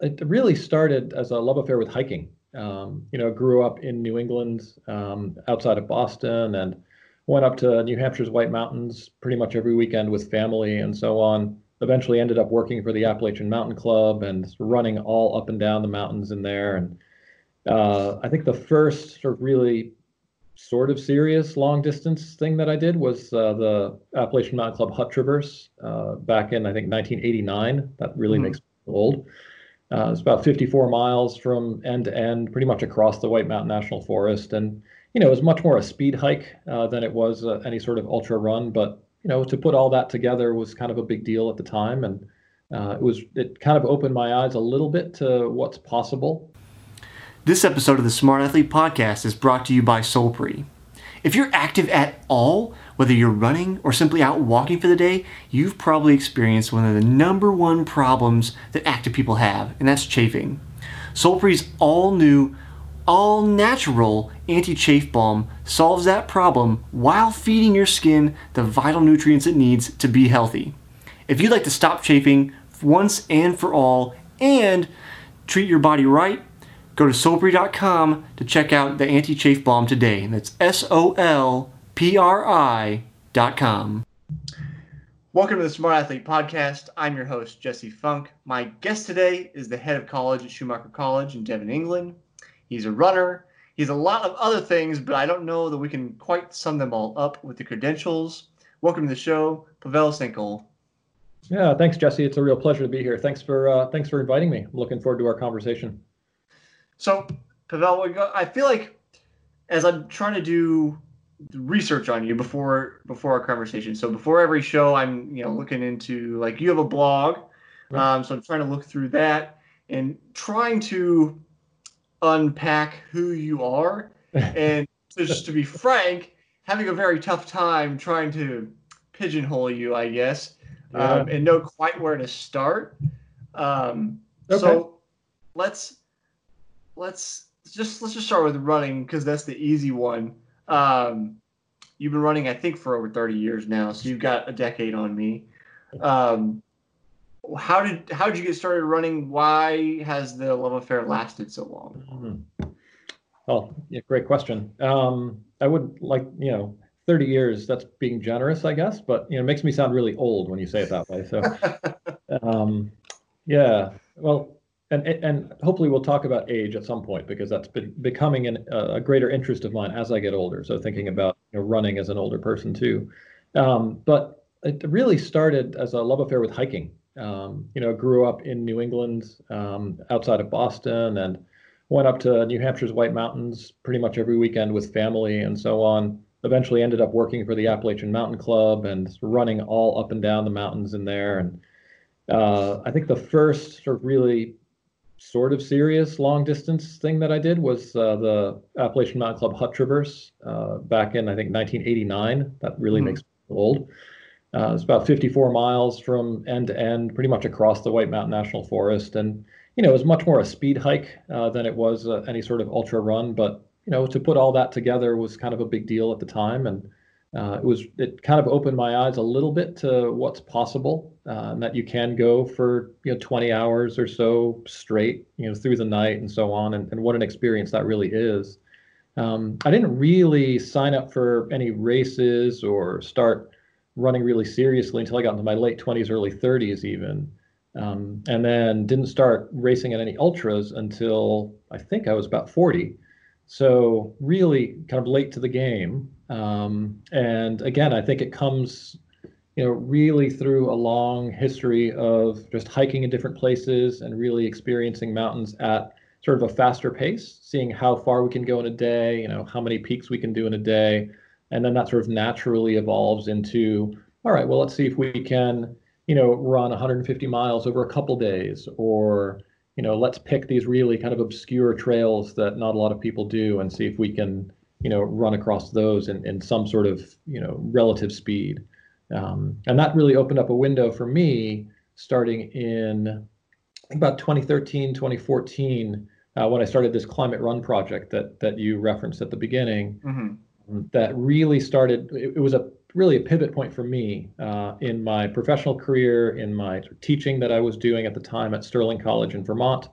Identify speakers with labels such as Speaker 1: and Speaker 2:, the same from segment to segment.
Speaker 1: it really started as a love affair with hiking. Um, you know, grew up in New England, um, outside of Boston, and went up to New Hampshire's White Mountains pretty much every weekend with family and so on. Eventually, ended up working for the Appalachian Mountain Club and running all up and down the mountains in there. And uh, I think the first sort of really sort of serious long distance thing that I did was uh, the Appalachian Mountain Club Hut Traverse uh, back in I think 1989. That really mm-hmm. makes me old. Uh, it's about 54 miles from end to end, pretty much across the White Mountain National Forest, and you know it was much more a speed hike uh, than it was uh, any sort of ultra run. But you know to put all that together was kind of a big deal at the time, and uh, it was it kind of opened my eyes a little bit to what's possible.
Speaker 2: This episode of the Smart Athlete Podcast is brought to you by Solpri. If you're active at all, whether you're running or simply out walking for the day, you've probably experienced one of the number one problems that active people have, and that's chafing. Solpri's all new, all natural anti chafe balm solves that problem while feeding your skin the vital nutrients it needs to be healthy. If you'd like to stop chafing once and for all and treat your body right, Go to solpri.com to check out the anti chafe balm today. That's S O L P R I.com. Welcome to the Smart Athlete Podcast. I'm your host, Jesse Funk. My guest today is the head of college at Schumacher College in Devon, England. He's a runner. He's a lot of other things, but I don't know that we can quite sum them all up with the credentials. Welcome to the show, Pavel Cenkl.
Speaker 1: Yeah, thanks, Jesse. It's a real pleasure to be here. Thanks for uh, thanks for inviting me. I'm looking forward to our conversation.
Speaker 2: So, Pavel, I feel like as I'm trying to do research on you before before our conversation. So before every show, I'm you know looking into like you have a blog, right. um, so I'm trying to look through that and trying to unpack who you are. and just to be frank, having a very tough time trying to pigeonhole you, I guess, yeah. um, and know quite where to start. Um, okay. So let's let's just let's just start with running because that's the easy one. Um, you've been running, I think, for over 30 years now, so you've got a decade on me. Um, how did how did you get started running? Why has the love affair lasted so long?
Speaker 1: Mm-hmm. Well, yeah, great question. Um, I would like you know 30 years. That's being generous, I guess, but you know, it makes me sound really old when you say it that way. So, um, yeah. Well, and and hopefully we'll talk about age at some point because that's been becoming an, a greater interest of mine as I get older. So thinking about you know, running as an older person too, um, but it really started as a love affair with hiking. Um, you know, grew up in New England, um, outside of Boston, and went up to New Hampshire's White Mountains pretty much every weekend with family and so on. Eventually, ended up working for the Appalachian Mountain Club and running all up and down the mountains in there. And uh, I think the first sort of really sort of serious long distance thing that I did was uh, the Appalachian Mountain Club Hut Traverse uh, back in I think 1989. That really mm. makes me old. Uh, it's about 54 miles from end to end, pretty much across the White Mountain National Forest, and you know it was much more a speed hike uh, than it was uh, any sort of ultra run. But you know to put all that together was kind of a big deal at the time, and uh, it was it kind of opened my eyes a little bit to what's possible uh, and that you can go for you know 20 hours or so straight you know through the night and so on and, and what an experience that really is. Um, i didn't really sign up for any races or start running really seriously until i got into my late 20s early 30s even. Um, and then didn't start racing at any ultras until i think i was about 40 so really kind of late to the game um, and again, I think it comes, you know, really through a long history of just hiking in different places and really experiencing mountains at sort of a faster pace, seeing how far we can go in a day, you know, how many peaks we can do in a day. And then that sort of naturally evolves into, all right, well, let's see if we can, you know, run 150 miles over a couple days or, you know, let's pick these really kind of obscure trails that not a lot of people do and see if we can, you know, run across those in, in some sort of, you know, relative speed. Um, and that really opened up a window for me starting in about 2013, 2014, uh, when I started this climate run project that that you referenced at the beginning. Mm-hmm. That really started. It, it, was a really a pivot point for me uh, in my professional career, in my teaching that I was doing at the time at Sterling College in Vermont,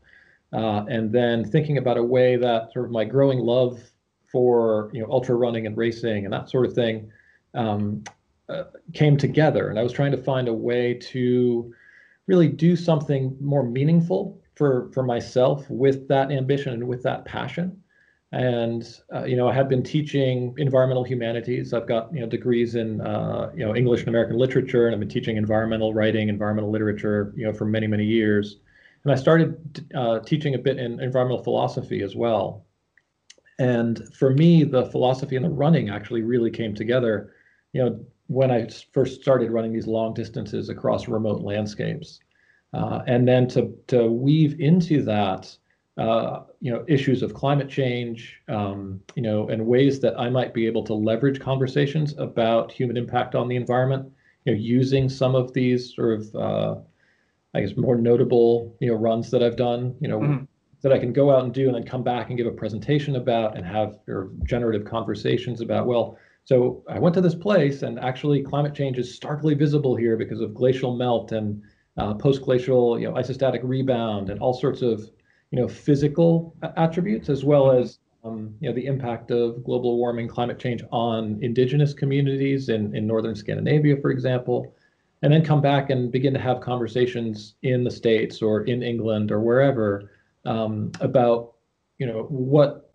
Speaker 1: uh, and then thinking about a way that sort of my growing love for you know ultra running and racing and that sort of thing um, uh, came together. And I was trying to find a way to really do something more meaningful for for myself with that ambition and with that passion. And uh, you know, I had been teaching environmental humanities. I've got you know degrees in uh, you know English and American literature, and I've been teaching environmental writing, environmental literature, you know, for many many years. And I started uh, teaching a bit in environmental philosophy as well. And for me, the philosophy and the running actually really came together. You know, when I first started running these long distances across remote landscapes. Uh, and then to, to weave into that, uh, you know, issues of climate change, um, you know, and ways that I might be able to leverage conversations about human impact on the environment, you know, using some of these sort of, uh, I guess, more notable, you know, runs that I've done, you know, mm-hmm. That I can go out and do and then come back and give a presentation about and have generative conversations about, well, so I went to this place, and actually, climate change is starkly visible here because of glacial melt and uh, post-glacial, you know, isostatic rebound, and all sorts of, you know, physical attributes, as well as, um, you know, the impact of global warming, climate change on indigenous communities in in northern Scandinavia, for example, and then come back and begin to have conversations in the states or in England or wherever um, about, you know, what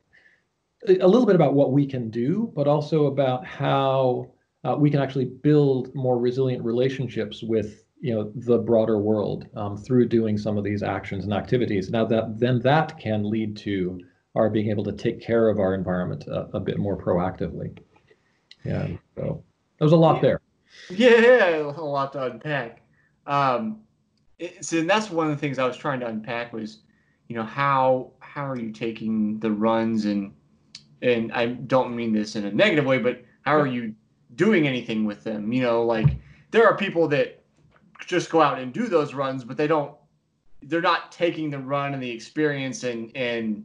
Speaker 1: a little bit about what we can do, but also about how uh, we can actually build more resilient relationships with you know the broader world um, through doing some of these actions and activities. Now that then that can lead to our being able to take care of our environment a, a bit more proactively. Yeah, so there's a lot there.
Speaker 2: Yeah, a lot to unpack. Um, it, so that's one of the things I was trying to unpack was, you know, how how are you taking the runs and and I don't mean this in a negative way, but how are you doing anything with them? You know, like there are people that just go out and do those runs, but they don't they're not taking the run and the experience and and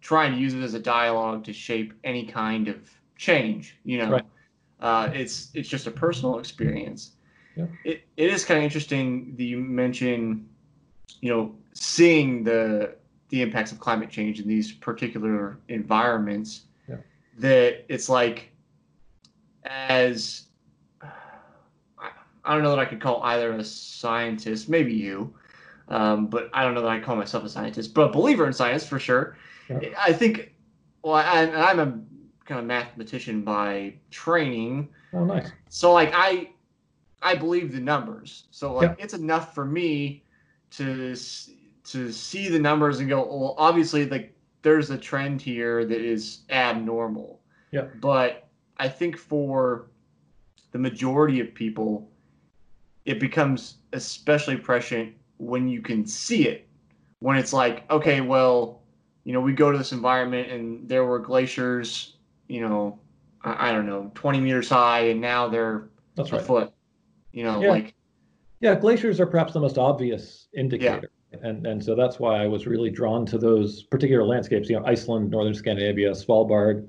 Speaker 2: trying to use it as a dialogue to shape any kind of change. You know, right. uh, it's it's just a personal experience. Yeah. It it is kind of interesting that you mention, you know, seeing the the impacts of climate change in these particular environments that it's like as I don't know that I could call either a scientist, maybe you, um, but I don't know that I call myself a scientist, but a believer in science for sure. Yeah. I think, well, I, I'm a kind of mathematician by training.
Speaker 1: Oh, nice.
Speaker 2: So like I, I believe the numbers. So like yeah. it's enough for me to to see the numbers and go, well, obviously like there's a trend here that is abnormal.
Speaker 1: Yeah.
Speaker 2: But I think for the majority of people, it becomes especially prescient when you can see it. When it's like, okay, well, you know, we go to this environment and there were glaciers, you know, I, I don't know, 20 meters high, and now they're
Speaker 1: That's
Speaker 2: a
Speaker 1: right.
Speaker 2: foot. You know,
Speaker 1: yeah.
Speaker 2: like.
Speaker 1: Yeah, glaciers are perhaps the most obvious indicator. And and so that's why I was really drawn to those particular landscapes. You know, Iceland, northern Scandinavia, Svalbard.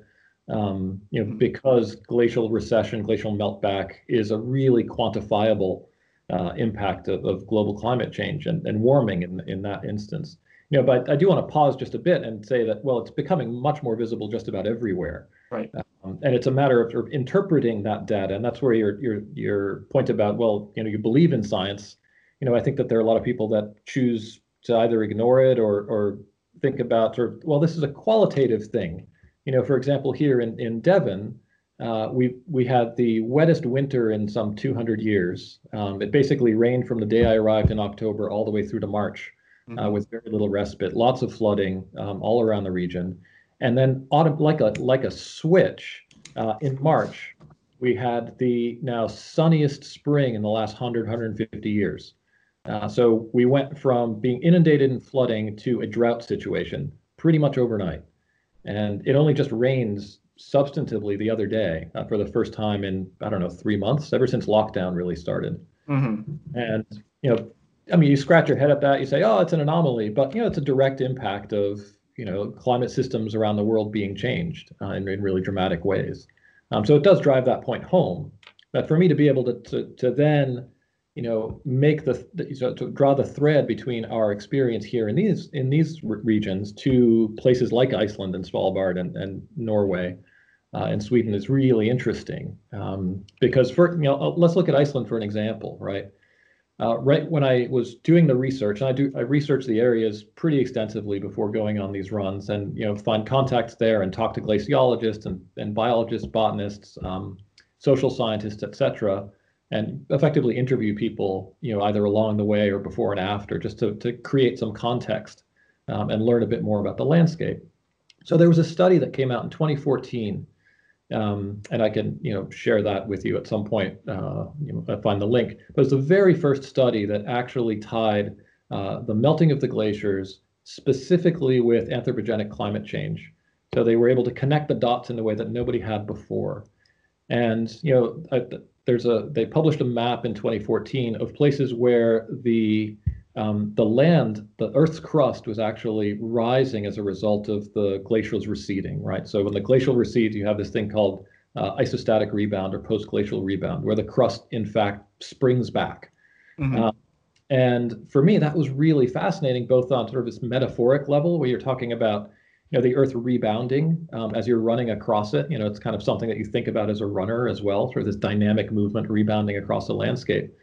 Speaker 1: Um, you know, mm-hmm. because glacial recession, glacial meltback is a really quantifiable uh, impact of, of global climate change and, and warming in in that instance. You know, but I do want to pause just a bit and say that well, it's becoming much more visible just about everywhere.
Speaker 2: Right.
Speaker 1: Um, and it's a matter of, of interpreting that data, and that's where your your your point about well, you know, you believe in science you know, I think that there are a lot of people that choose to either ignore it or or think about of, well, this is a qualitative thing. You know, for example, here in in Devon, uh, we we had the wettest winter in some 200 years. Um, it basically rained from the day I arrived in October all the way through to March, uh, mm-hmm. uh, with very little respite. Lots of flooding um, all around the region, and then autumn, like a like a switch, uh, in March, we had the now sunniest spring in the last 100 150 years. Uh, so we went from being inundated and flooding to a drought situation pretty much overnight. And it only just rains substantively the other day uh, for the first time in, I don't know, three months, ever since lockdown really started.
Speaker 2: Mm-hmm.
Speaker 1: And, you know, I mean, you scratch your head at that, you say, oh, it's an anomaly, but, you know, it's a direct impact of, you know, climate systems around the world being changed uh, in, in really dramatic ways. Um, so it does drive that point home. But for me to be able to to, to then you know make the so to draw the thread between our experience here in these in these regions to places like Iceland and Svalbard and, and Norway uh, and Sweden is really interesting um, because for you know uh, let's look at Iceland for an example right? Uh, right when I was doing the research and I do I research the areas pretty extensively before going on these runs and you know find contacts there and talk to glaciologists and, and biologists botanists um, social scientists etc and effectively interview people, you know, either along the way or before and after, just to, to create some context um, and learn a bit more about the landscape. So there was a study that came out in 2014, um, and I can, you know, share that with you at some point. Uh, you know, find the link. But it's the very first study that actually tied uh, the melting of the glaciers specifically with anthropogenic climate change. So they were able to connect the dots in a way that nobody had before. And you know, there's a they published a map in 2014 of places where the um, the land, the Earth's crust was actually rising as a result of the glacials receding, right? So when the glacial recedes, you have this thing called uh, isostatic rebound or post-glacial rebound, where the crust, in fact, springs back. Mm-hmm. Uh, and for me, that was really fascinating, both on sort of this metaphoric level, where you're talking about you know the earth rebounding um, as you're running across it you know it's kind of something that you think about as a runner as well sort of this dynamic movement rebounding across the landscape.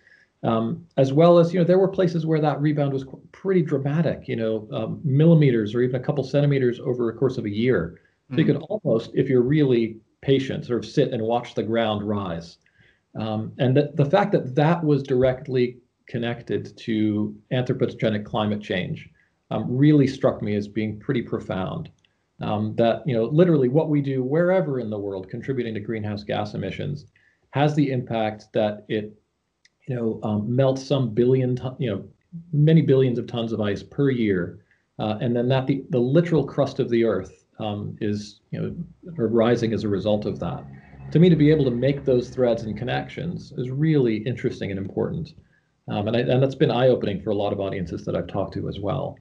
Speaker 1: Um, as well as you know there were places where that rebound was pretty dramatic you know um, millimeters or even a couple centimeters over a course of a year. So mm-hmm. you could almost if you're really patient sort of sit and watch the ground rise. Um, and the, the fact that that was directly connected to anthropogenic climate change um, really struck me as being pretty profound um, that you know literally what we do wherever in the world contributing to greenhouse gas emissions has the impact that it you know um, melts some billion ton, you know many billions of tons of ice per year. Uh, and then that the, the literal crust of the earth um, is you know rising as a result of that. To me to be able to make those threads and connections is really interesting and important. Um, and, I, and that's been eye-opening for a lot of audiences that I've talked to as well.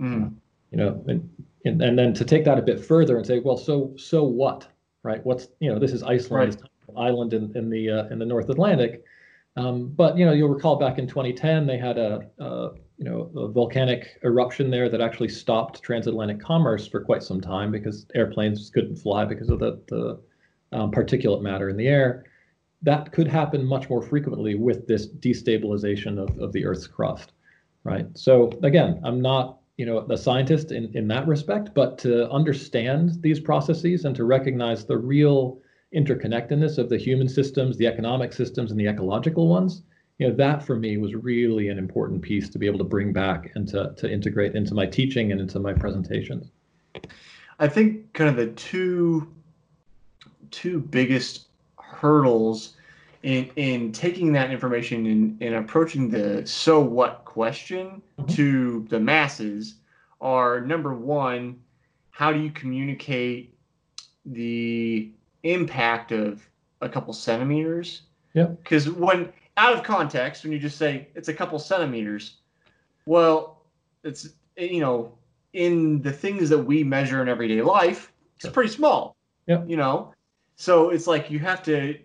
Speaker 1: Mm. you know and, and, and then to take that a bit further and say, well, so so what, right? What's you know, this is Iceland, right. island in in the uh, in the North Atlantic. Um, but you know, you'll recall back in 2010 they had a, a, you know a volcanic eruption there that actually stopped transatlantic commerce for quite some time because airplanes couldn't fly because of the the um, particulate matter in the air. That could happen much more frequently with this destabilization of, of the Earth's crust, right? So again, I'm not you know the scientist in, in that respect but to understand these processes and to recognize the real interconnectedness of the human systems the economic systems and the ecological ones you know that for me was really an important piece to be able to bring back and to, to integrate into my teaching and into my presentations.
Speaker 2: I think kind of the two two biggest hurdles in in taking that information and, and approaching the so what question mm-hmm. to the masses are number one, how do you communicate the impact of a couple centimeters?
Speaker 1: Yeah.
Speaker 2: Because when out of context, when you just say it's a couple centimeters, well, it's you know in the things that we measure in everyday life, it's pretty small.
Speaker 1: Yeah.
Speaker 2: You know, so it's like you have to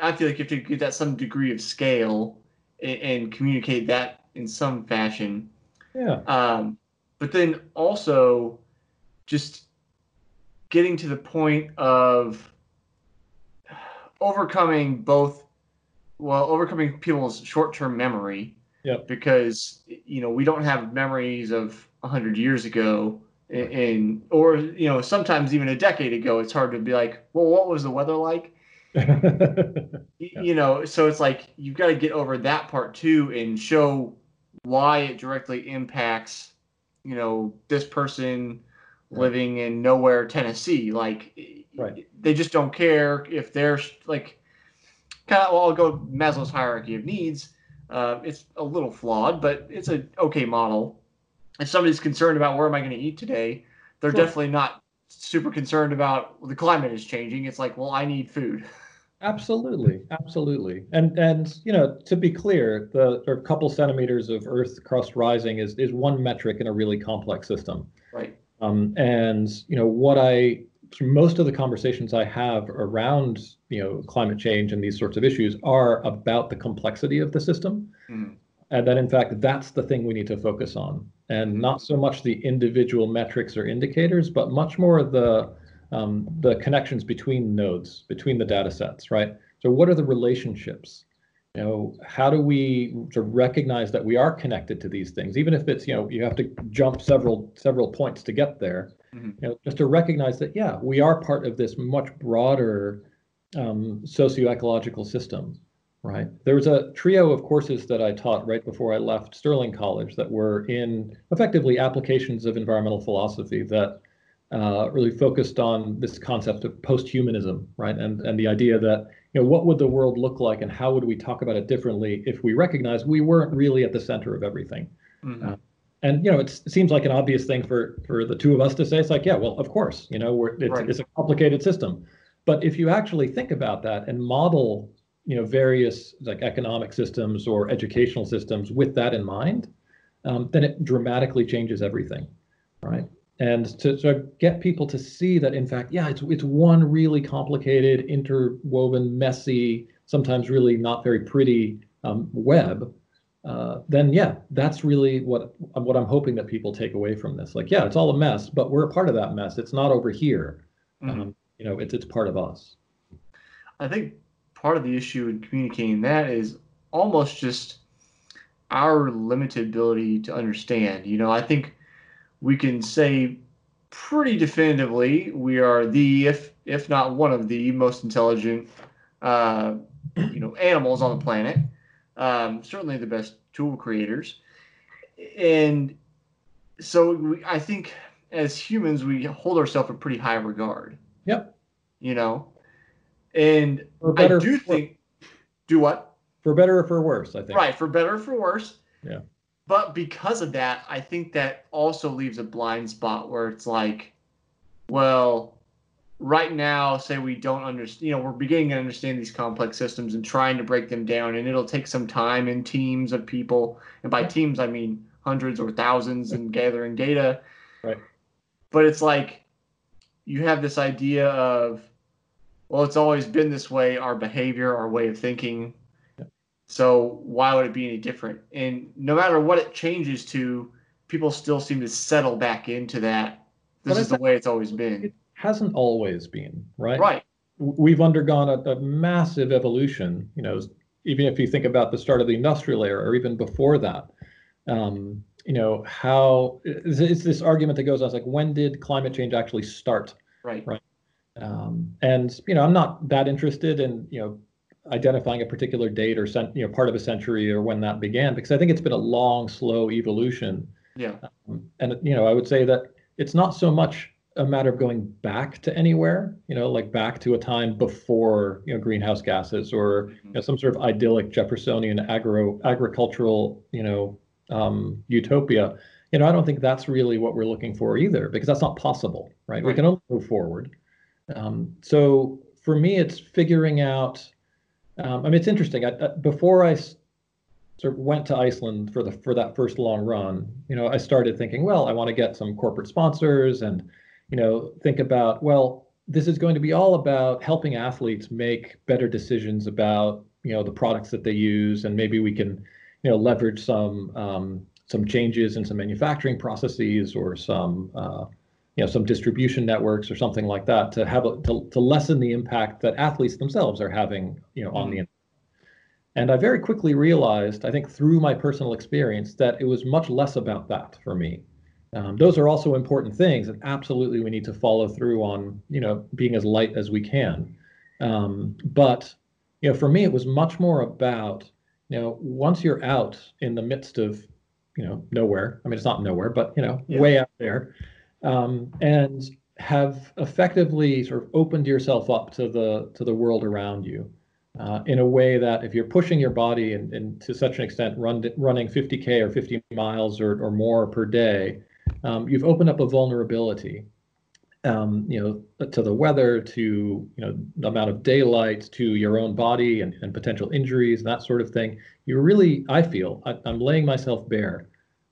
Speaker 2: I feel like you have to give that some degree of scale and, and communicate that in some fashion.
Speaker 1: Yeah.
Speaker 2: Um, but then also just getting to the point of overcoming both well overcoming people's short-term memory
Speaker 1: yeah
Speaker 2: because you know we don't have memories of 100 years ago and or you know sometimes even a decade ago it's hard to be like well what was the weather like yeah. You know, so it's like you've got to get over that part too and show why it directly impacts, you know, this person right. living in nowhere, Tennessee. Like,
Speaker 1: right.
Speaker 2: they just don't care if they're like, kind of. Well, I'll go Maslow's hierarchy of needs. Uh, it's a little flawed, but it's an okay model. If somebody's concerned about where am I going to eat today, they're sure. definitely not super concerned about well, the climate is changing. It's like, well, I need food.
Speaker 1: Absolutely, absolutely, and and you know to be clear, the a couple centimeters of Earth crust rising is is one metric in a really complex system.
Speaker 2: Right.
Speaker 1: Um, and you know what I most of the conversations I have around you know climate change and these sorts of issues are about the complexity of the system, mm. and that in fact that's the thing we need to focus on, and not so much the individual metrics or indicators, but much more the um, the connections between nodes, between the data sets, right? So what are the relationships? You know, how do we sort of recognize that we are connected to these things, even if it's you know you have to jump several several points to get there. Mm-hmm. You know, just to recognize that yeah, we are part of this much broader um, socio-ecological system, right? There was a trio of courses that I taught right before I left Sterling College that were in effectively applications of environmental philosophy that uh, really focused on this concept of post-humanism, right? And and the idea that you know what would the world look like, and how would we talk about it differently if we recognize we weren't really at the center of everything. Mm-hmm. Uh, and you know, it seems like an obvious thing for for the two of us to say. It's like, yeah, well, of course, you know, we're, it's, right. it's a complicated system, but if you actually think about that and model, you know, various like economic systems or educational systems with that in mind, um, then it dramatically changes everything, right? And to sort of get people to see that in fact yeah it's it's one really complicated interwoven messy sometimes really not very pretty um, web. Uh, then yeah that's really what what i'm hoping that people take away from this. Like yeah it's all a mess but we're a part of that mess. It's not over here. Mm-hmm. um, you know it's it's part of us.
Speaker 2: I think part of the issue in communicating that is almost just our limited ability to understand. You know i think we can say pretty definitively we are the, if if not one of the most intelligent, uh, you know, animals on the planet. Um, certainly the best tool creators, and so we, I think as humans we hold ourselves in pretty high regard.
Speaker 1: Yep.
Speaker 2: You know, and I do think do what
Speaker 1: for better or for worse. I think
Speaker 2: right for better or for worse.
Speaker 1: Yeah.
Speaker 2: But because of that, I think that also leaves a blind spot where it's like, well, right now, say we don't understand, you know, we're beginning to understand these complex systems and trying to break them down, and it'll take some time in teams of people. And by teams, I mean hundreds or thousands and gathering data.
Speaker 1: Right.
Speaker 2: But it's like you have this idea of, well, it's always been this way, our behavior, our way of thinking, so why would it be any different? And no matter what it changes to, people still seem to settle back into that. This is the way it's always been. It
Speaker 1: hasn't always been, right?
Speaker 2: Right.
Speaker 1: We've undergone a, a massive evolution. You know, even if you think about the start of the industrial era, or even before that. Um, you know how it's, it's this argument that goes on. It's like when did climate change actually start?
Speaker 2: Right.
Speaker 1: Right. Um, and you know, I'm not that interested in you know identifying a particular date or cent, you know part of a century or when that began because I think it's been a long, slow evolution.
Speaker 2: Yeah.
Speaker 1: Um, and you know, I would say that it's not so much a matter of going back to anywhere, you know, like back to a time before you know greenhouse gases or mm-hmm. you know, some sort of idyllic Jeffersonian agro agricultural you know um, utopia. You know, I don't think that's really what we're looking for either because that's not possible, right? right. We can only move forward. Um, so for me, it's figuring out um, I mean, it's interesting. I, I, before I sort of went to Iceland for the for that first long run, you know, I started thinking, well, I want to get some corporate sponsors and, you know, think about, well, this is going to be all about helping athletes make better decisions about, you know, the products that they use, and maybe we can, you know, leverage some um, some changes in some manufacturing processes or some uh, you know some distribution networks or something like that to have a, to, to lessen the impact that athletes themselves are having you know on the mm-hmm. and i very quickly realized i think through my personal experience that it was much less about that for me um, those are also important things and absolutely we need to follow through on you know being as light as we can um, but you know for me it was much more about you know once you're out in the midst of you know nowhere i mean it's not nowhere but you know yeah. way out there um, and have effectively sort of opened yourself up to the to the world around you uh, in a way that if you're pushing your body and, and to such an extent run, running 50k or 50 miles or, or more per day um, you've opened up a vulnerability um, you know to the weather to you know the amount of daylight to your own body and, and potential injuries and that sort of thing. You really i feel I, am laying myself bare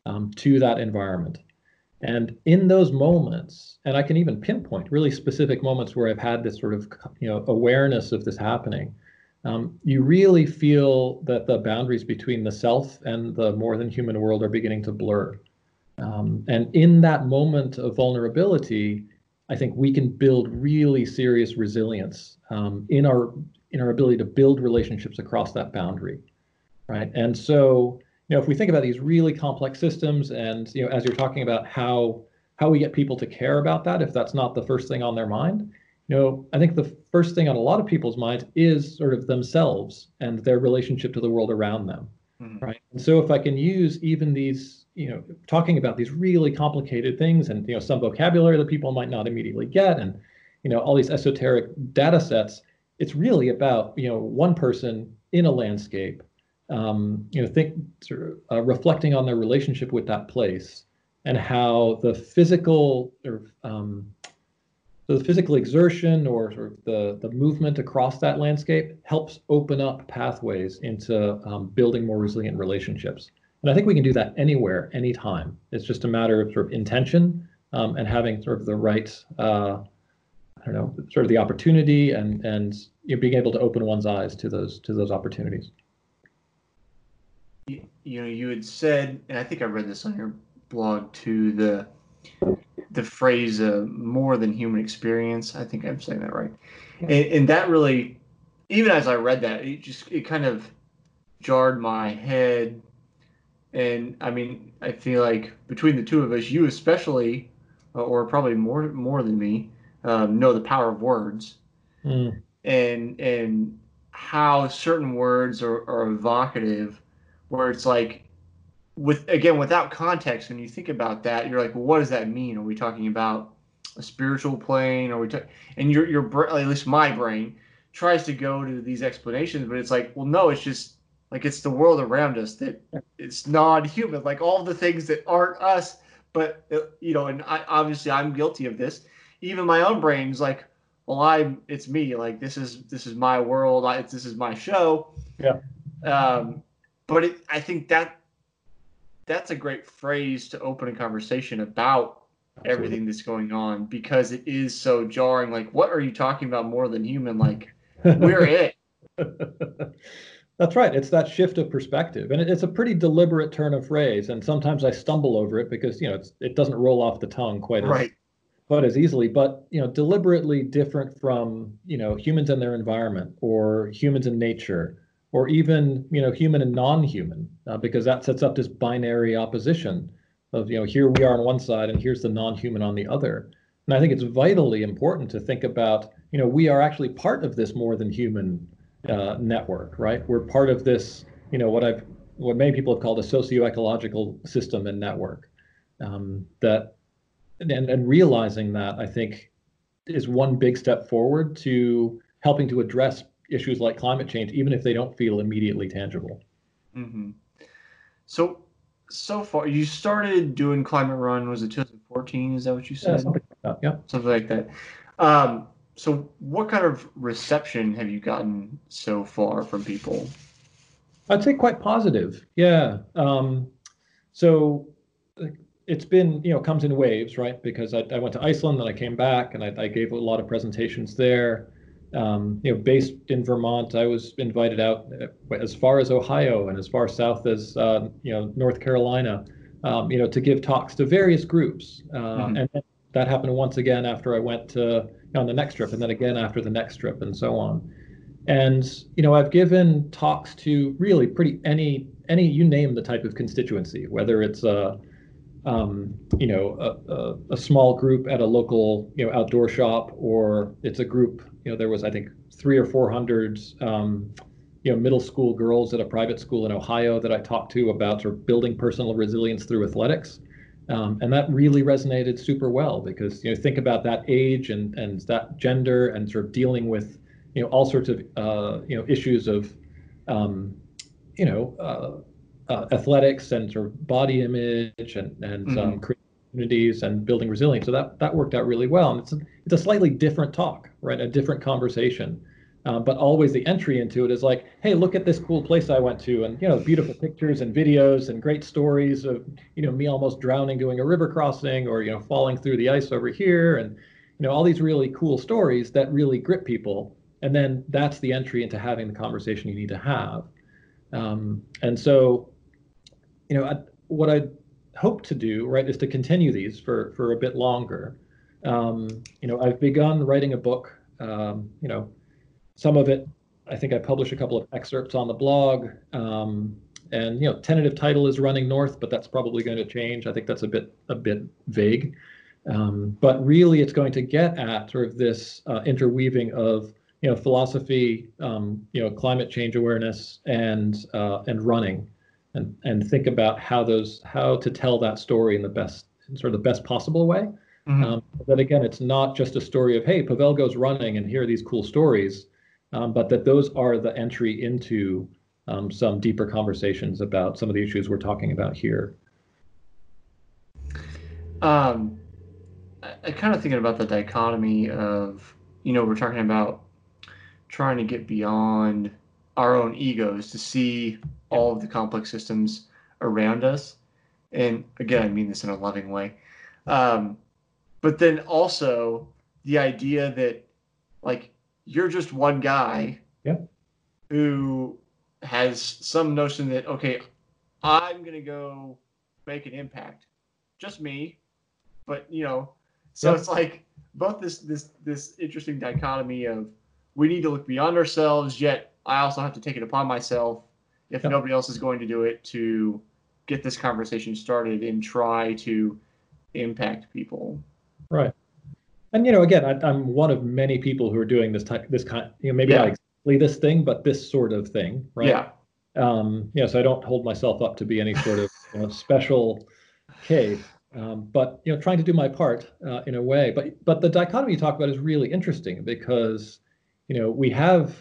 Speaker 1: um, to that environment And in those moments, and I can even pinpoint really specific moments where I've had this sort of you know awareness of this happening. Um, you really feel that the boundaries between the self and the more than human world are beginning to blur. Um, and in that moment of vulnerability, I think we can build really serious resilience um, in our in our ability to build relationships across that boundary, right? And so, you know, if we think about these really complex systems, and you know, as you're talking about how how we get people to care about that, if that's not the first thing on their mind, you know, I think the first thing on a lot of people's minds is sort of themselves and their relationship to the world around them, mm-hmm. right? And so, if I can use even these, you know, talking about these really complicated things, and you know, some vocabulary that people might not immediately get, and you know, all these esoteric data sets it's really about you know one person in a landscape um, you know think uh, reflecting on their relationship with that place and how the physical or um, the physical exertion or of the, the movement across that landscape helps open up pathways into um, building more resilient relationships. And I think we can do that anywhere, anytime. It's just a matter of sort of intention um, and having sort of the right uh, I don't know, sort of the opportunity and and you know, being able to open one's eyes to those to those opportunities.
Speaker 2: You, you know, you had said, and I think I read this on your blog too. The the phrase uh, "more than human experience." I think I'm saying that right, and, and that really, even as I read that, it just it kind of jarred my head. And I mean, I feel like between the two of us, you especially, or probably more more than me, um, know the power of words mm. and and how certain words are, are evocative where it's like with again without context when you think about that you're like well what does that mean are we talking about a spiritual plane or we ta- and your your at least my brain tries to go to these explanations but it's like well no it's just like it's the world around us that it's non-human like all the things that aren't us but uh, you know and I, obviously i'm guilty of this even my own brain's like, well, i'm it's me. Like this is this is my world. I, this is my show.
Speaker 1: Yeah.
Speaker 2: Um, but it, I think that that's a great phrase to open a conversation about Absolutely. everything that's going on because it is so jarring. Like, what are you talking about more than human? Like, we're it.
Speaker 1: That's right. It's that shift of perspective, and it's a pretty deliberate turn of phrase. And sometimes I stumble over it because you know it doesn't roll off the tongue quite
Speaker 2: right.
Speaker 1: as quite as easily, but you know, deliberately different from you know humans and their environment, or humans and nature, or even you know human and non-human, uh, because that sets up this binary opposition of you know here we are on one side and here's the non-human on the other. And I think it's vitally important to think about you know we are actually part of this more than human uh, network, right? We're part of this you know what I've what many people have called a socio-ecological system and network um, that and, and realizing that I think is one big step forward to helping to address issues like climate change, even if they don't feel immediately tangible.
Speaker 2: Mm-hmm. So, so far, you started doing Climate Run, was it 2014? Is that what you said?
Speaker 1: Yeah, something like that. Yeah.
Speaker 2: Something like that. Um, so, what kind of reception have you gotten so far from people?
Speaker 1: I'd say quite positive. Yeah. Um, so, it's been you know comes in waves right because I, I went to iceland and i came back and i, I gave a lot of presentations there um, you know based in vermont i was invited out uh, as far as ohio and as far south as uh, you know north carolina um, you know to give talks to various groups uh, mm-hmm. and that happened once again after i went to on the next trip and then again after the next trip and so on and you know i've given talks to really pretty any any you name the type of constituency whether it's uh, um, you know, a, a, a, small group at a local, you know, outdoor shop, or it's a group, you know, there was, I think, three or 400, um, you know, middle school girls at a private school in Ohio that I talked to about sort of building personal resilience through athletics. Um, and that really resonated super well because, you know, think about that age and, and that gender and sort of dealing with, you know, all sorts of, uh, you know, issues of, um, you know, uh, uh, athletics and sort of body image and and mm-hmm. um, communities and building resilience. So that that worked out really well. And it's a, it's a slightly different talk, right? A different conversation. Uh, but always the entry into it is like, hey, look at this cool place I went to, and you know, beautiful pictures and videos and great stories of you know me almost drowning doing a river crossing, or you know falling through the ice over here, and you know all these really cool stories that really grip people. And then that's the entry into having the conversation you need to have. Um, and so, you know, I, what I hope to do, right, is to continue these for for a bit longer. Um, you know, I've begun writing a book. Um, you know some of it, I think I published a couple of excerpts on the blog. Um, and you know, tentative title is running north, but that's probably going to change. I think that's a bit a bit vague. Um, but really, it's going to get at sort of this uh, interweaving of you know philosophy, um, you know, climate change awareness, and uh, and running, and and think about how those how to tell that story in the best sort of the best possible way. Mm-hmm. Um, that again, it's not just a story of hey, Pavel goes running, and here are these cool stories um, but that those are the entry into um, some deeper conversations about some of the issues we're talking about here.
Speaker 2: Um, I, I kind of thinking about the dichotomy of, you know, we're talking about trying to get beyond our own egos to see all of the complex systems around us. And again, I mean this in a loving way. Um, but then also the idea that, like, you're just one guy
Speaker 1: yeah.
Speaker 2: who has some notion that okay, I'm gonna go make an impact, just me, but you know, so yeah. it's like both this this this interesting dichotomy of we need to look beyond ourselves, yet I also have to take it upon myself if yeah. nobody else is going to do it to get this conversation started and try to impact people.
Speaker 1: Right and you know, again, I, am one of many people who are doing this type, this kind, you know, maybe yeah. not exactly this thing, but this sort of thing, right?
Speaker 2: Yeah.
Speaker 1: Um, you know, so I don't hold myself up to be any sort of you know, special case, um, but you know, trying to do my part uh, in a way. But but the dichotomy you talk about is really interesting because you know we have,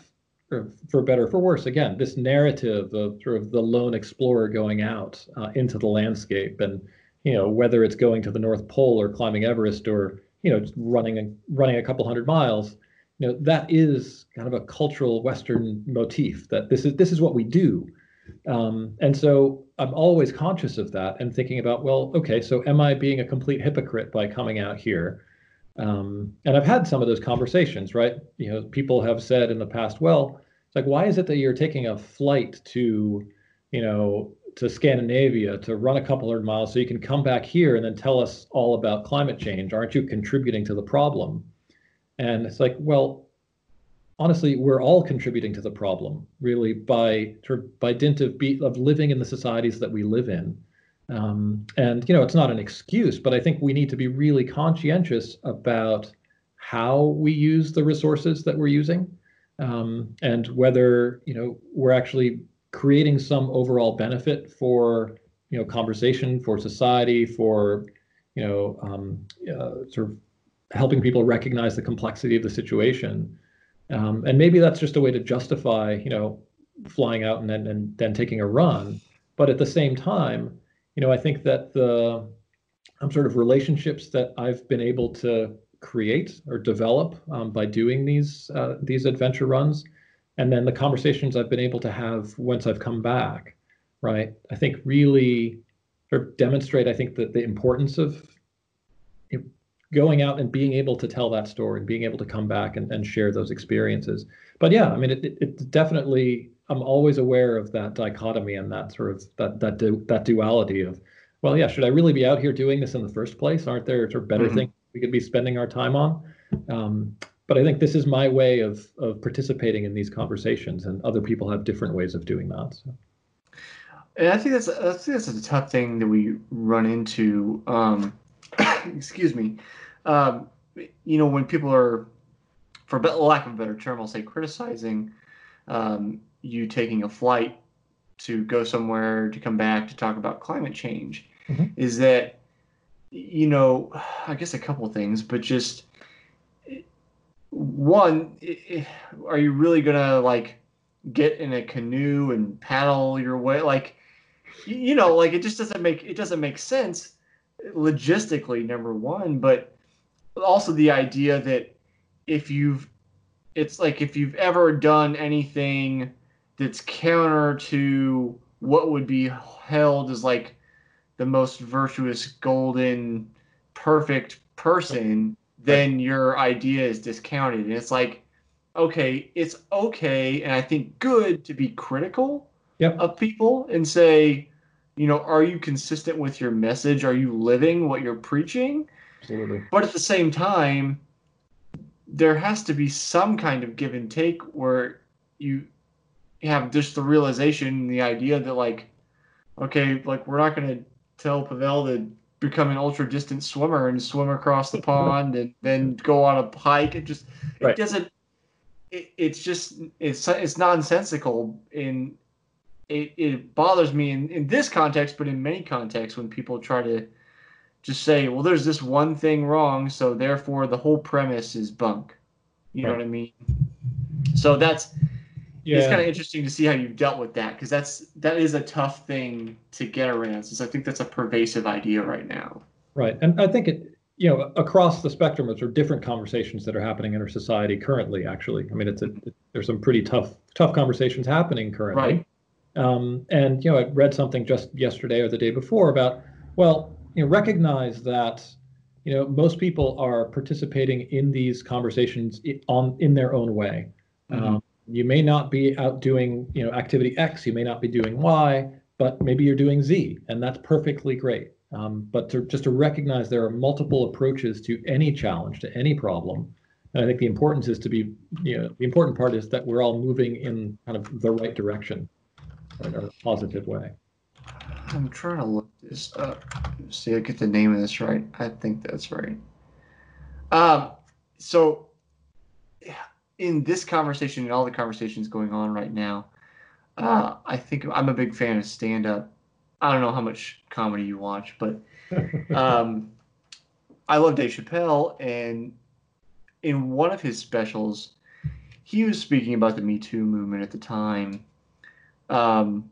Speaker 1: for better or for worse, again, this narrative of sort of the lone explorer going out uh, into the landscape, and you know whether it's going to the North Pole or climbing Everest or you know, running a, running a couple hundred miles, you know, that is kind of a cultural Western motif that this is this is what we do. Um, and so I'm always conscious of that and thinking about, well, okay, so am I being a complete hypocrite by coming out here? Um, and I've had some of those conversations, right? You know, people have said in the past, well, it's like, why is it that you're taking a flight to, you know, to Scandinavia to run a couple hundred miles so you can come back here and then tell us all about climate change. Aren't you contributing to the problem? And it's like, well, honestly, we're all contributing to the problem, really, by by dint of be, of living in the societies that we live in. Um, and you know, it's not an excuse, but I think we need to be really conscientious about how we use the resources that we're using, um, and whether you know we're actually creating some overall benefit for you know conversation for society for you know um, uh, sort of helping people recognize the complexity of the situation. Um, and maybe that's just a way to justify you know flying out and then and then taking a run. But at the same time you know i think that the um, sort of relationships that i've been able to create or develop um, by doing these uh, these adventure runs and then the conversations I've been able to have once I've come back, right? I think really sort of demonstrate, I think, that the importance of going out and being able to tell that story and being able to come back and, and share those experiences. But yeah, I mean, it, it, it definitely, I'm always aware of that dichotomy and that sort of that that du- that duality of, well, yeah, should I really be out here doing this in the first place? Aren't there sort of better mm-hmm. things we could be spending our time on? Um, but I think this is my way of of participating in these conversations, and other people have different ways of doing that. So.
Speaker 2: And I think that's I think that's a tough thing that we run into. Um, excuse me. Um, you know, when people are, for lack of a better term, I'll say criticizing um, you taking a flight to go somewhere to come back to talk about climate change, mm-hmm. is that you know, I guess a couple things, but just one, are you really gonna like get in a canoe and paddle your way? Like, you know, like it just doesn't make it doesn't make sense logistically. Number one, but also the idea that if you've it's like if you've ever done anything that's counter to what would be held as like the most virtuous, golden, perfect person, then your idea is discounted. And it's like, okay, it's okay, and I think good to be critical
Speaker 1: Yep.
Speaker 2: of people and say, you know, are you consistent with your message? Are you living what you're preaching?
Speaker 1: Absolutely.
Speaker 2: But at the same time, there has to be some kind of give and take where you have just the realization, the idea that like, okay, like we're not going to tell Pavel to become an ultra distant swimmer and swim across the pond and then go on a hike. It just it
Speaker 1: Right.
Speaker 2: doesn't. It, it's just it's it's nonsensical in. It, it bothers me in, in this context, but in many contexts when people try to just say, well, there's this one thing wrong, so therefore the whole premise is bunk. You know what I mean? So that's
Speaker 1: Yeah.
Speaker 2: it's kind of interesting to see how you've dealt with that because that's that is a tough thing to get around. Since I think that's a pervasive idea right now.
Speaker 1: Right. And I think it, you know, across the spectrum sort of different conversations that are happening in our society currently, actually. I mean, it's a, it, there's some pretty tough, tough conversations happening currently.
Speaker 2: Right.
Speaker 1: Um, and, you know, I read something just yesterday or the day before about, well, you know, recognize that, you know, most people are participating in these conversations on in their own way.
Speaker 2: Mhm.
Speaker 1: Um, you may not be out doing, you know, activity X, you may not be doing Y, but maybe you're doing Z, and that's perfectly great. Um, but to, just to recognize there are multiple approaches to any challenge, to any problem. And I think the importance is to be, you know, the important part is that we're all moving in kind of the right direction, in a positive way.
Speaker 2: I'm trying to look this up. See, I get the name of this right. I think that's right. Um, so in this conversation and all the conversations going on right now, uh, I think I'm a big fan of stand up. I don't know how much comedy you watch, but um, I love Dave Chappelle, and in one of his specials, he was speaking about the Me Too movement at the time. Um,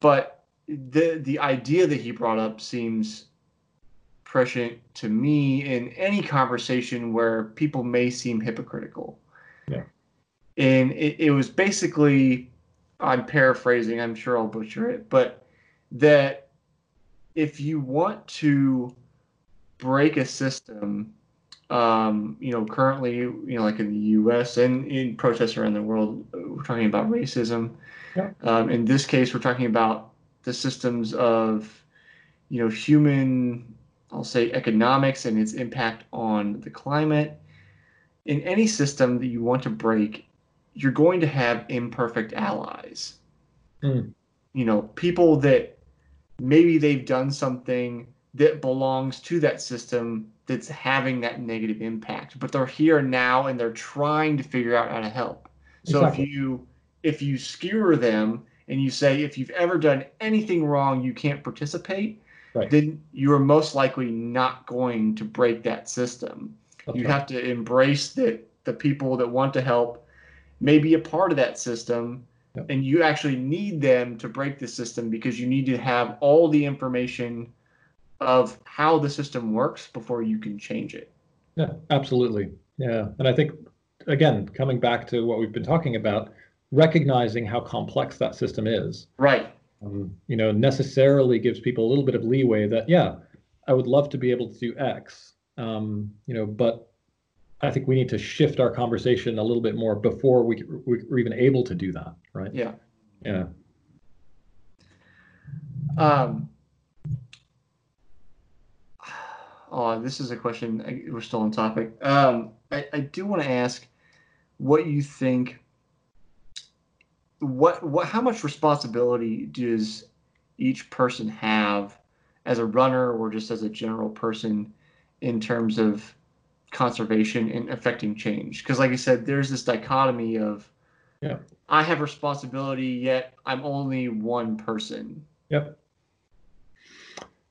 Speaker 2: but the the idea that he brought up seems prescient to me in any conversation where people may seem hypocritical.
Speaker 1: Yeah.
Speaker 2: And it, it was basically, I'm paraphrasing, I'm sure I'll butcher it, but that if you want to break a system, um, you know, currently, you know, like in the U.S. and in protests around the world, we're talking about racism.
Speaker 1: Yeah.
Speaker 2: Um, in this case, we're talking about the systems of, you know, human, I'll say, economics and its impact on the climate. In any system that you want to break, you're going to have imperfect allies.
Speaker 1: Mm.
Speaker 2: You know, people that maybe they've done something that belongs to that system that's having that negative impact, but they're here now and they're trying to figure out how to help. So
Speaker 1: Exactly.
Speaker 2: if you if you skewer them and you say if you've ever done anything wrong, you can't participate,
Speaker 1: Right.
Speaker 2: then you are most likely not going to break that system.
Speaker 1: That's
Speaker 2: you
Speaker 1: right.
Speaker 2: have to embrace that the people that want to help may be a part of that system
Speaker 1: Yep.
Speaker 2: and you actually need them to break the system because you need to have all the information of how the system works before you can change it
Speaker 1: Yeah, absolutely. Yeah. And I think, again, coming back to what we've been talking about, recognizing how complex that system is,
Speaker 2: right
Speaker 1: um, you know, necessarily gives people a little bit of leeway that, yeah, I would love to be able to do X, um, you know, but I think we need to shift our conversation a little bit more before we, we're even able to do that, right?
Speaker 2: yeah
Speaker 1: Yeah.
Speaker 2: um oh this is a question we're still on topic um i, I do want to ask what you think what what how much responsibility does each person have as a runner or just as a general person in terms of conservation and affecting change because like i said there's this dichotomy of
Speaker 1: Yeah.
Speaker 2: i have responsibility yet i'm only one person
Speaker 1: Yep.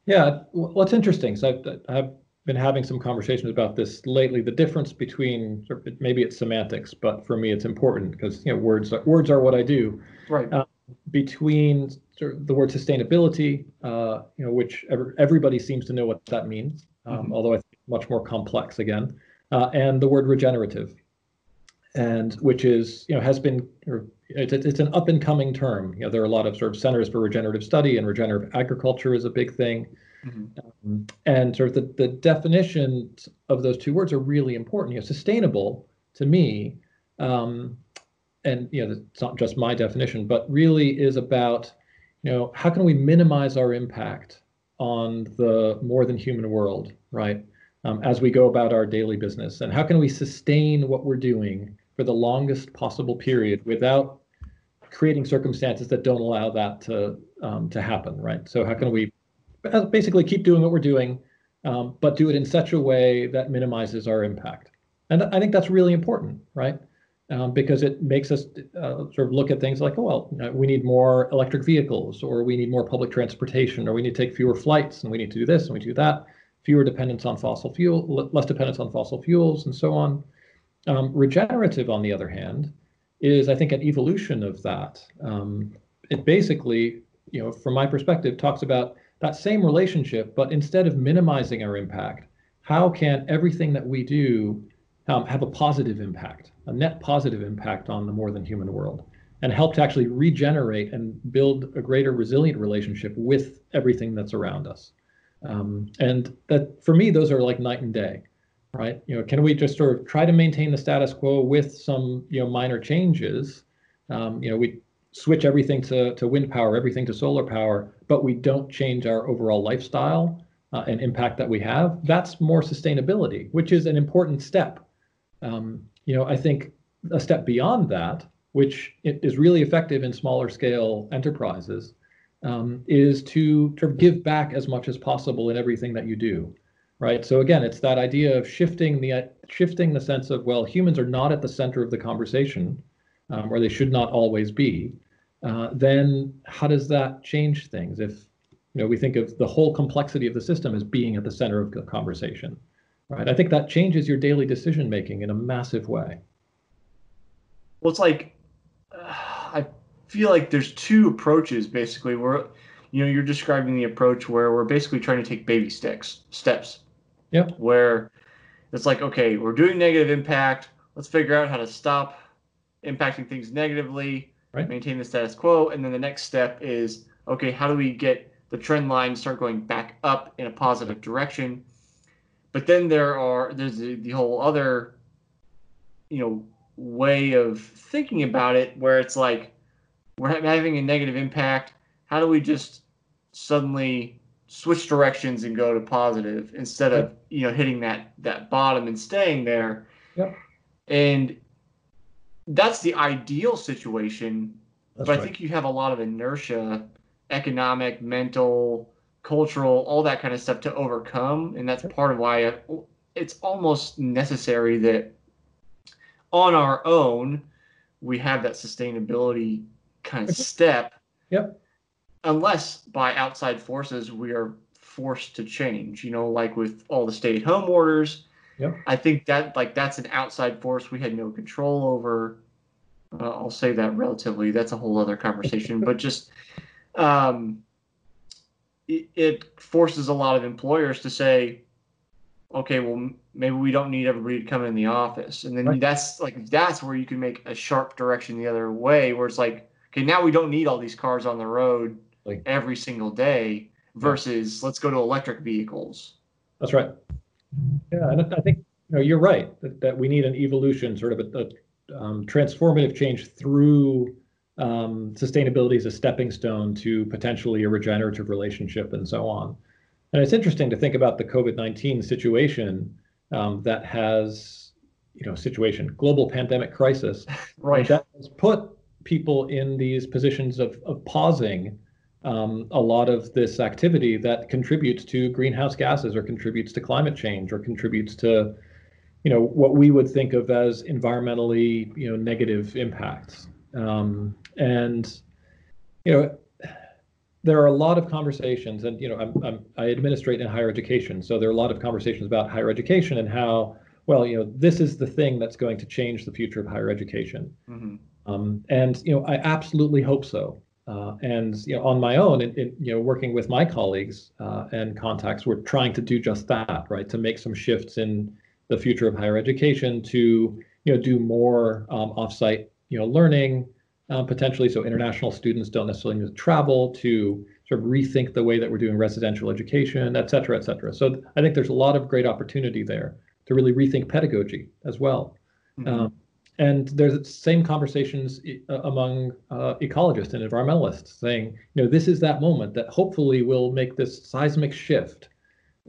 Speaker 1: Yeah, w- what's interesting, so I've, I've been having some conversations about this lately. The difference between maybe it's semantics, but for me it's important because you know words are, words are what I do.
Speaker 2: right
Speaker 1: Uh, Between sort of the word sustainability, uh, you know, which ever, everybody seems to know what that means, um,
Speaker 2: Mhm.
Speaker 1: although I think it's much more complex again, uh, and the word regenerative. and which is you know has been it's, it's an up and coming term. You know, there are a lot of sort of centers for regenerative study, and regenerative agriculture is a big thing. Mm-hmm. Um, and sort of the, the definitions of those two words are really important. You know, sustainable to me, um, and you know, it's not just my definition, but really is about you know how can we minimize our impact on the more than human world, right? Um, as we go about our daily business, and how can we sustain what we're doing for the longest possible period without creating circumstances that don't allow that to um, to happen, right? So how can we basically keep doing what we're doing, um, but do it in such a way that minimizes our impact? And I think that's really important, right? Um, because it makes us uh, sort of look at things like, oh, well, we need more electric vehicles, or we need more public transportation, or we need to take fewer flights, and we need to do this and we do that, fewer dependence on fossil fuel, less dependence on fossil fuels, and so on. Um, regenerative, on the other hand, is I think an evolution of that. Um, it basically, you know, from my perspective, talks about that same relationship, but instead of minimizing our impact, how can everything that we do um, have a positive impact, a net positive impact on the more than human world, and help to actually regenerate and build a greater resilient relationship with everything that's around us. Um, and that for me, those are like night and day, right? You know, can we just sort of try to maintain the status quo with some you know minor changes? Um, you know, we switch everything to, to wind power, everything to solar power, but we don't change our overall lifestyle uh, and impact that we have, that's more sustainability, which is an important step um, you know, I think a step beyond that, which is really effective in smaller scale enterprises, um, is to of give back as much as possible in everything that you do, right? So again, it's that idea of shifting the shifting the sense of well, humans are not at the center of the conversation, um, or they should not always be. Uh, then how does that change things? If you know, we think of the whole complexity of the system as being at the center of the conversation right? I think that changes your daily decision making in a massive way.
Speaker 2: Well, it's like uh, I feel like there's two approaches basically. Where you know you're describing the approach where we're basically trying to take baby steps, steps.
Speaker 1: Yeah.
Speaker 2: Where it's like, okay, we're doing negative impact. Let's figure out how to stop impacting things negatively,
Speaker 1: right.
Speaker 2: maintain the status quo, and then the next step is, okay, how do we get the trend line start going back up in a positive direction? But then there are there's the, the whole other, you know, way of thinking about it where it's like we're having a negative impact. How do we just suddenly switch directions and go to positive instead of you know hitting that that bottom and staying there?
Speaker 1: Yep.
Speaker 2: And that's the ideal situation.
Speaker 1: That's
Speaker 2: but
Speaker 1: right.
Speaker 2: I think you have a lot of inertia, economic, mental, cultural, all that kind of stuff to overcome, and that's part of why it's almost necessary that on our own we have that sustainability kind of step.
Speaker 1: Yep.
Speaker 2: Unless by outside forces we are forced to change, you know, like with all the stay-at-home orders.
Speaker 1: Yep.
Speaker 2: I think that like that's an outside force we had no control over. Uh, I'll say that relatively. That's a whole other conversation, but just um, it forces a lot of employers to say, okay, well, maybe we don't need everybody to come in the office. And then right. that's like, that's where you can make a sharp direction the other way, where it's like, okay, now we don't need all these cars on the road like, every single day versus yeah. let's go to electric vehicles.
Speaker 1: That's right. Yeah. And I think you know, you're right that, that we need an evolution, sort of a, a um, transformative change through um, sustainability is a stepping stone to potentially a regenerative relationship and so on. And it's interesting to think about the COVID 19 situation um, that has, you know, situation, global pandemic crisis,
Speaker 2: right.
Speaker 1: that has put people in these positions of, of pausing um, a lot of this activity that contributes to greenhouse gases or contributes to climate change or contributes to you know what we would think of as environmentally you know negative impacts um, and you know there are a lot of conversations and you know I'm, I'm, i administrate in higher education. So there are a lot of conversations about higher education and how well you know this is the thing that's going to change the future of higher education.
Speaker 2: Mm-hmm.
Speaker 1: um, and you know i absolutely hope so. Uh, and you know on my own in, in, you know working with my colleagues uh, and contacts we're trying to do just that right? To make some shifts in the future of higher education to you know, do more um, offsite, you know, learning um, potentially. So international students don't necessarily need to travel to sort of rethink the way that we're doing residential education, et cetera, et cetera. So I think there's a lot of great opportunity there to really rethink pedagogy as well. Mm-hmm. Um, and there's the same conversations uh, among uh, ecologists and environmentalists saying, you know, this is that moment that hopefully will make this seismic shift.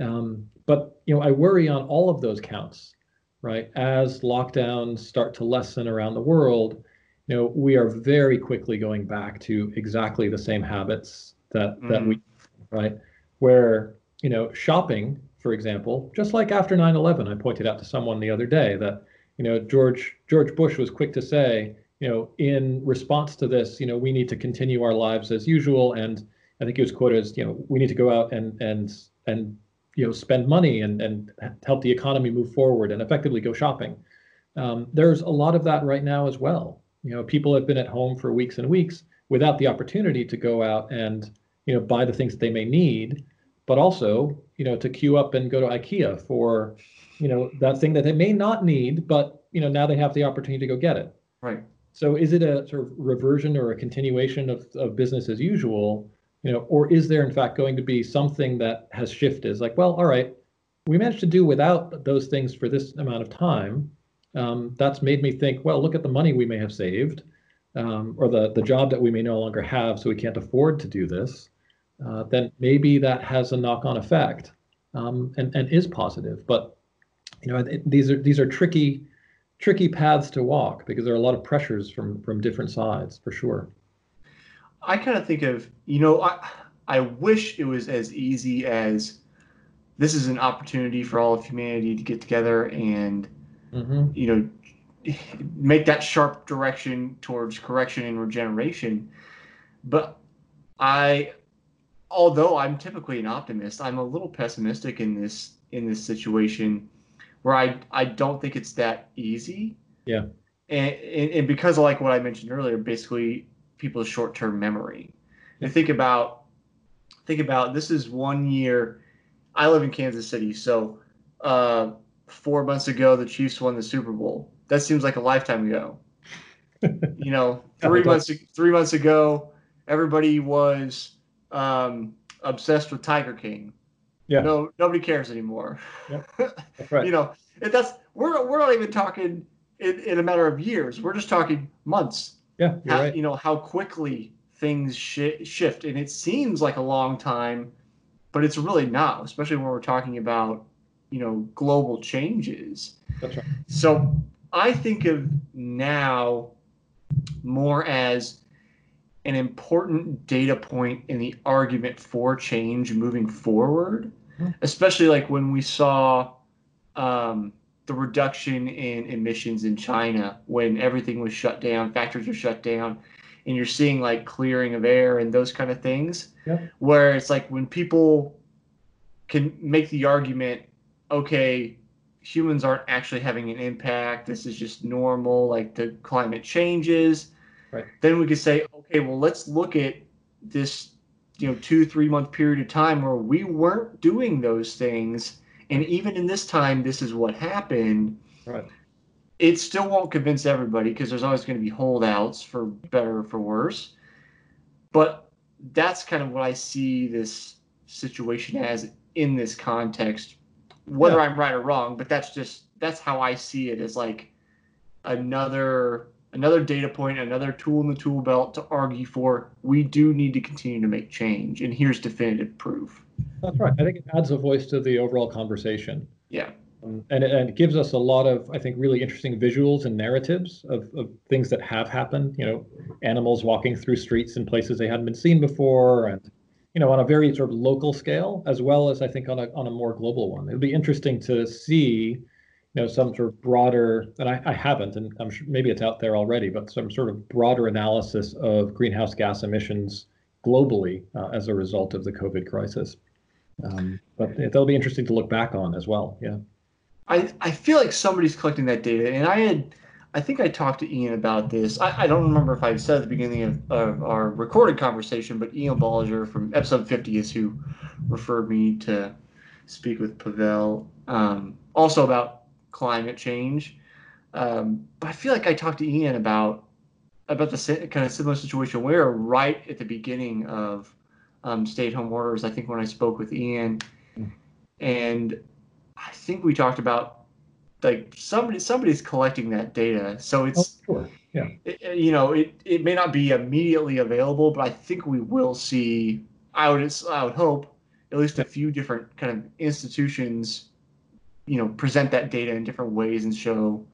Speaker 1: Um, but you know, I worry on all of those counts, right? As lockdowns start to lessen around the world, you know, we are very quickly going back to exactly the same habits that mm. that we, right? Where you know, shopping, for example, just like after 9/11, I pointed out to someone the other day that you know, George George Bush was quick to say, you know, in response to this, you know, we need to continue our lives as usual. And I think he was quoted as, you know, we need to go out and and and you know spend money and and help the economy move forward and effectively go shopping. Um, there's a lot of that right now as well. You know, people have been at home for weeks and weeks without the opportunity to go out and you know buy the things that they may need, but also you know to queue up and go to IKEA for you know that thing that they may not need, but you know now they have the opportunity to go get it.
Speaker 2: Right.
Speaker 1: So is it a sort of reversion or a continuation of, of business as usual? You know, or is there in fact going to be something that has shifted? It's like, well, all right, we managed to do without those things for this amount of time. Um, that's made me think, well, look at the money we may have saved, um, or the the job that we may no longer have, so we can't afford to do this. Uh, then maybe that has a knock-on effect um, and and is positive. But you know, it, these are these are tricky tricky paths to walk because there are a lot of pressures from from different sides for sure.
Speaker 2: I kind of think of you know I I wish it was as easy as this is an opportunity for all of humanity to get together and mm-hmm. you know make that sharp direction towards correction and regeneration. But I although I'm typically an optimist, I'm a little pessimistic in this in this situation where I I don't think it's that easy.
Speaker 1: Yeah.
Speaker 2: And, and, and because of like what I mentioned earlier, basically people's short term memory. And think about think about this is one year. I live in Kansas City, so uh, four months ago the Chiefs won the Super Bowl. That seems like a lifetime ago. you know, three months three months ago, everybody was um, obsessed with Tiger King. Yeah. No, nobody cares anymore. Right. you know, it that's we're we're not even talking in, in a matter of years. We're just talking months.
Speaker 1: Yeah,
Speaker 2: how,
Speaker 1: right.
Speaker 2: You know how quickly things sh- shift, and it seems like a long time, but it's really not. Especially when we're talking about you know global changes.
Speaker 1: That's right.
Speaker 2: So I think of now more as an important data point in the argument for change moving forward, mm-hmm. especially like when we saw um, the reduction in emissions in China when everything was shut down, factories were shut down, and you're seeing like clearing of air and those kind of things.
Speaker 1: Yeah.
Speaker 2: Where it's like when people can make the argument, okay, humans aren't actually having an impact, this is just normal, like the climate changes
Speaker 1: Right.
Speaker 2: Then we could say, okay, well, let's look at this, you know, two, three month period of time where we weren't doing those things. And even in this time, this is what happened.
Speaker 1: Right.
Speaker 2: It still won't convince everybody because there's always going to be holdouts for better or for worse. But that's kind of what I see this situation as in this context. Whether yeah. I'm right or wrong, but that's just that's how I see it as like another another data point, another tool in the tool belt to argue for we do need to continue to make change. And here's definitive proof.
Speaker 1: That's right. I think it adds a voice to the overall conversation.
Speaker 2: Yeah.
Speaker 1: Um, and, it, and it gives us a lot of, I think, really interesting visuals and narratives of, of things that have happened. You know, animals walking through streets in places they hadn't been seen before, and you know, on a very sort of local scale, as well as I think on a on a more global one. It'll be interesting to see you know some sort of broader and I, I haven't and i'm sure maybe it's out there already but some sort of broader analysis of greenhouse gas emissions globally uh, as a result of the covid crisis um, but that'll be interesting to look back on as well yeah
Speaker 2: i i feel like somebody's collecting that data and i had i think i talked to ian about this i, I don't remember if i said at the beginning of, of our recorded conversation but ian bollinger from episode 50 is who referred me to speak with pavel um, also about climate change. Um, but I feel like I talked to Ian about about the kind of similar situation. We are right at the beginning of um, stay-at-home orders. I think when I spoke with Ian, mm. and I think we talked about like somebody somebody's collecting that data. So it's
Speaker 1: oh, sure. yeah.
Speaker 2: It, you know, it it may not be immediately available, but I think we will see. I would I would hope at least a few different kind of institutions, you know, present that data in different ways and show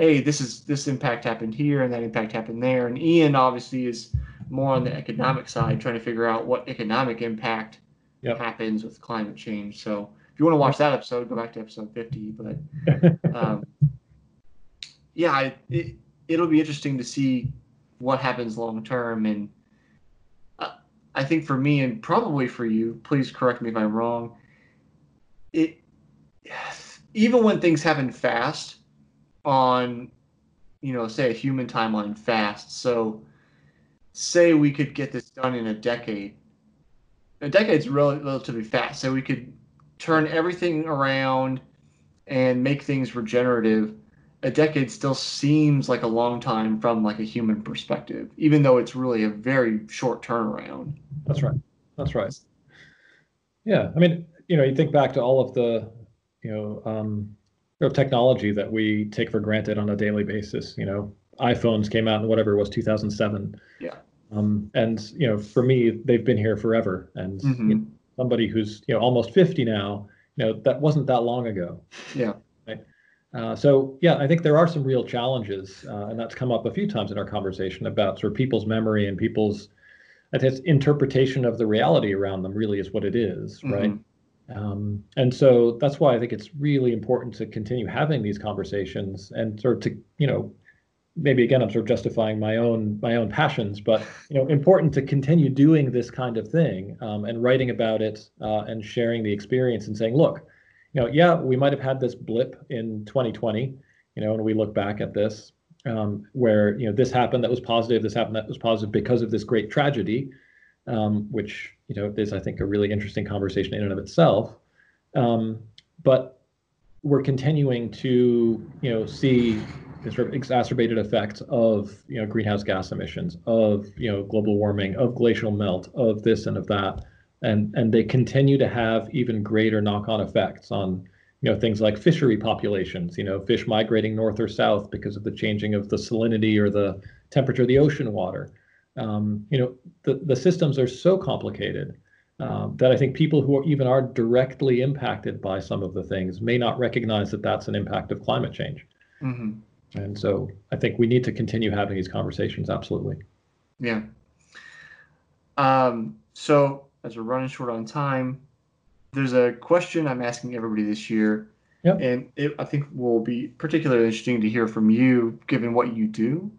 Speaker 2: hey, this is this impact happened here and that impact happened there. And Ian obviously is more on the economic side, trying to figure out what economic impact yep. happens with climate change. So if you want to watch that episode, go back to episode 50. But um, yeah, it, it'll be interesting to see what happens long term. And uh, I think for me, and probably for you, please correct me if I'm wrong. It even when things happen fast, on, you know, say a human timeline fast. So, say we could get this done in a decade. A decade's rel- relatively fast. So we could turn everything around and make things regenerative. A decade still seems like a long time from like a human perspective, even though it's really a very short turnaround.
Speaker 1: That's right. That's right. Yeah, I mean, you know, you think back to all of the, you know, um, technology that we take for granted on a daily basis. You know, iPhones came out in whatever it was 2007.
Speaker 2: Yeah.
Speaker 1: Um, and you know, for me, they've been here forever. And mm-hmm. you know, somebody who's you know almost 50 now, you know, that wasn't that long ago.
Speaker 2: Yeah.
Speaker 1: Right. Uh, so yeah, I think there are some real challenges, uh, and that's come up a few times in our conversation about sort of people's memory and people's, I think, interpretation of the reality around them. Really, is what it is, mm-hmm. right? Um, and so that's why I think it's really important to continue having these conversations and sort of to, you know, maybe again I'm sort of justifying my own my own passions, but you know, important to continue doing this kind of thing um, and writing about it uh, and sharing the experience and saying, look, you know, yeah, we might have had this blip in 2020, you know, and we look back at this um, where you know this happened that was positive, this happened that was positive because of this great tragedy um, which you know is I think a really interesting conversation in and of itself. Um, but we're continuing to you know see sort of exacerbated effects of you know greenhouse gas emissions, of you know global warming, of glacial melt, of this and of that, and and they continue to have even greater knock-on effects on you know things like fishery populations, you know fish migrating north or south because of the changing of the salinity or the temperature of the ocean water um, you know, the, the systems are so complicated um, that I think people who are, even are directly impacted by some of the things may not recognize that that's an impact of climate change. Mm-hmm. And so I think we need to continue having these conversations. Absolutely.
Speaker 2: Yeah. Um, so as we're running short on time, there's a question I'm asking everybody this year.
Speaker 1: Yep.
Speaker 2: And it, I think will be particularly interesting to hear from you, given what you do.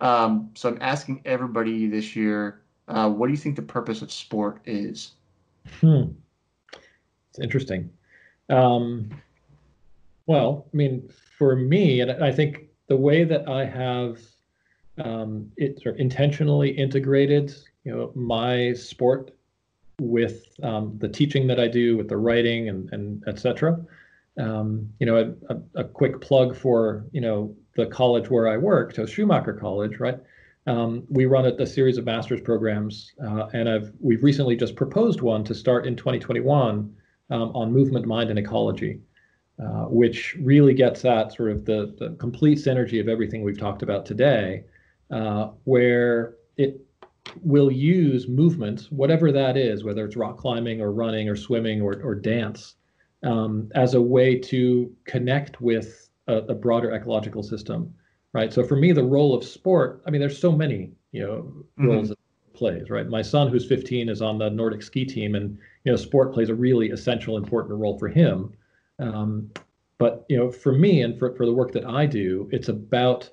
Speaker 2: Um, so I'm asking everybody this year, uh, what do you think the purpose of sport is?
Speaker 1: Hmm. It's interesting. Um, well, I mean, for me, and I think the way that I have um, it sort of intentionally integrated, you know, my sport with um, the teaching that I do, with the writing and and etc. Um, you know, a, a, a, quick plug for you know the college where I work, so Schumacher College, right? Um, we run a, a, series of master's programs, uh, and I've we've recently just proposed one to start in 2021 um, on movement, mind, and ecology, uh, which really gets at sort of the, the complete synergy of everything we've talked about today, uh, where it will use movement, whatever that is, whether it's rock climbing or running or swimming or, or dance, um, as a way to connect with a, a, broader ecological system, right? So for me, the role of sport, I mean, there's so many, you know, mm-hmm. roles it plays, right? My son, who's 15, is on the Nordic ski team, and you know, sport plays a really essential, important role for him. Um, but you know, for me and for for the work that I do, it's about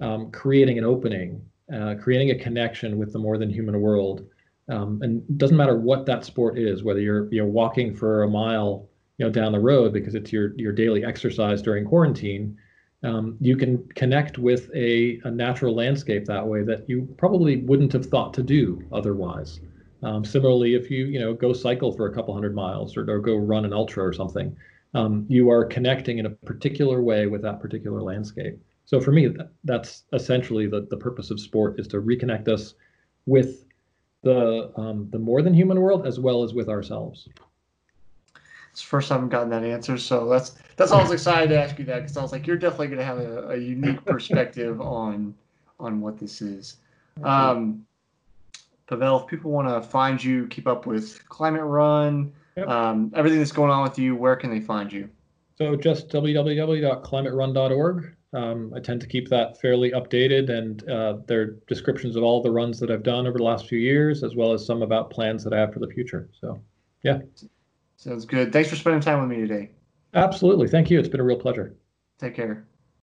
Speaker 1: um, creating an opening, uh, creating a connection with the more than human world. Um, and it doesn't matter what that sport is, whether you're you're walking for a mile you know down the road because it's your your daily exercise during quarantine um, you can connect with a, a natural landscape that way that you probably wouldn't have thought to do otherwise um, similarly if you you know go cycle for a couple hundred miles or, or go run an ultra or something um, you are connecting in a particular way with that particular landscape So for me, that, that's essentially the, the purpose of sport is to reconnect us with the um, the more than human world as well as with ourselves.
Speaker 2: It's the first time I've gotten that answer, so that's that's I was excited to ask you that because I was like, you're definitely going to have a, a unique perspective on on what this is. Um, Pavel, if people want to find you, keep up with Climate Run, yep. um, everything that's going on with you, where can they find you?
Speaker 1: So just www.climaterun.org. Um, I tend to keep that fairly updated, and uh, there are descriptions of all the runs that I've done over the last few years, as well as some about plans that I have for the future. So, yeah.
Speaker 2: Sounds good. Thanks for spending time with me today.
Speaker 1: Absolutely. Thank you. It's been a real pleasure.
Speaker 2: Take care.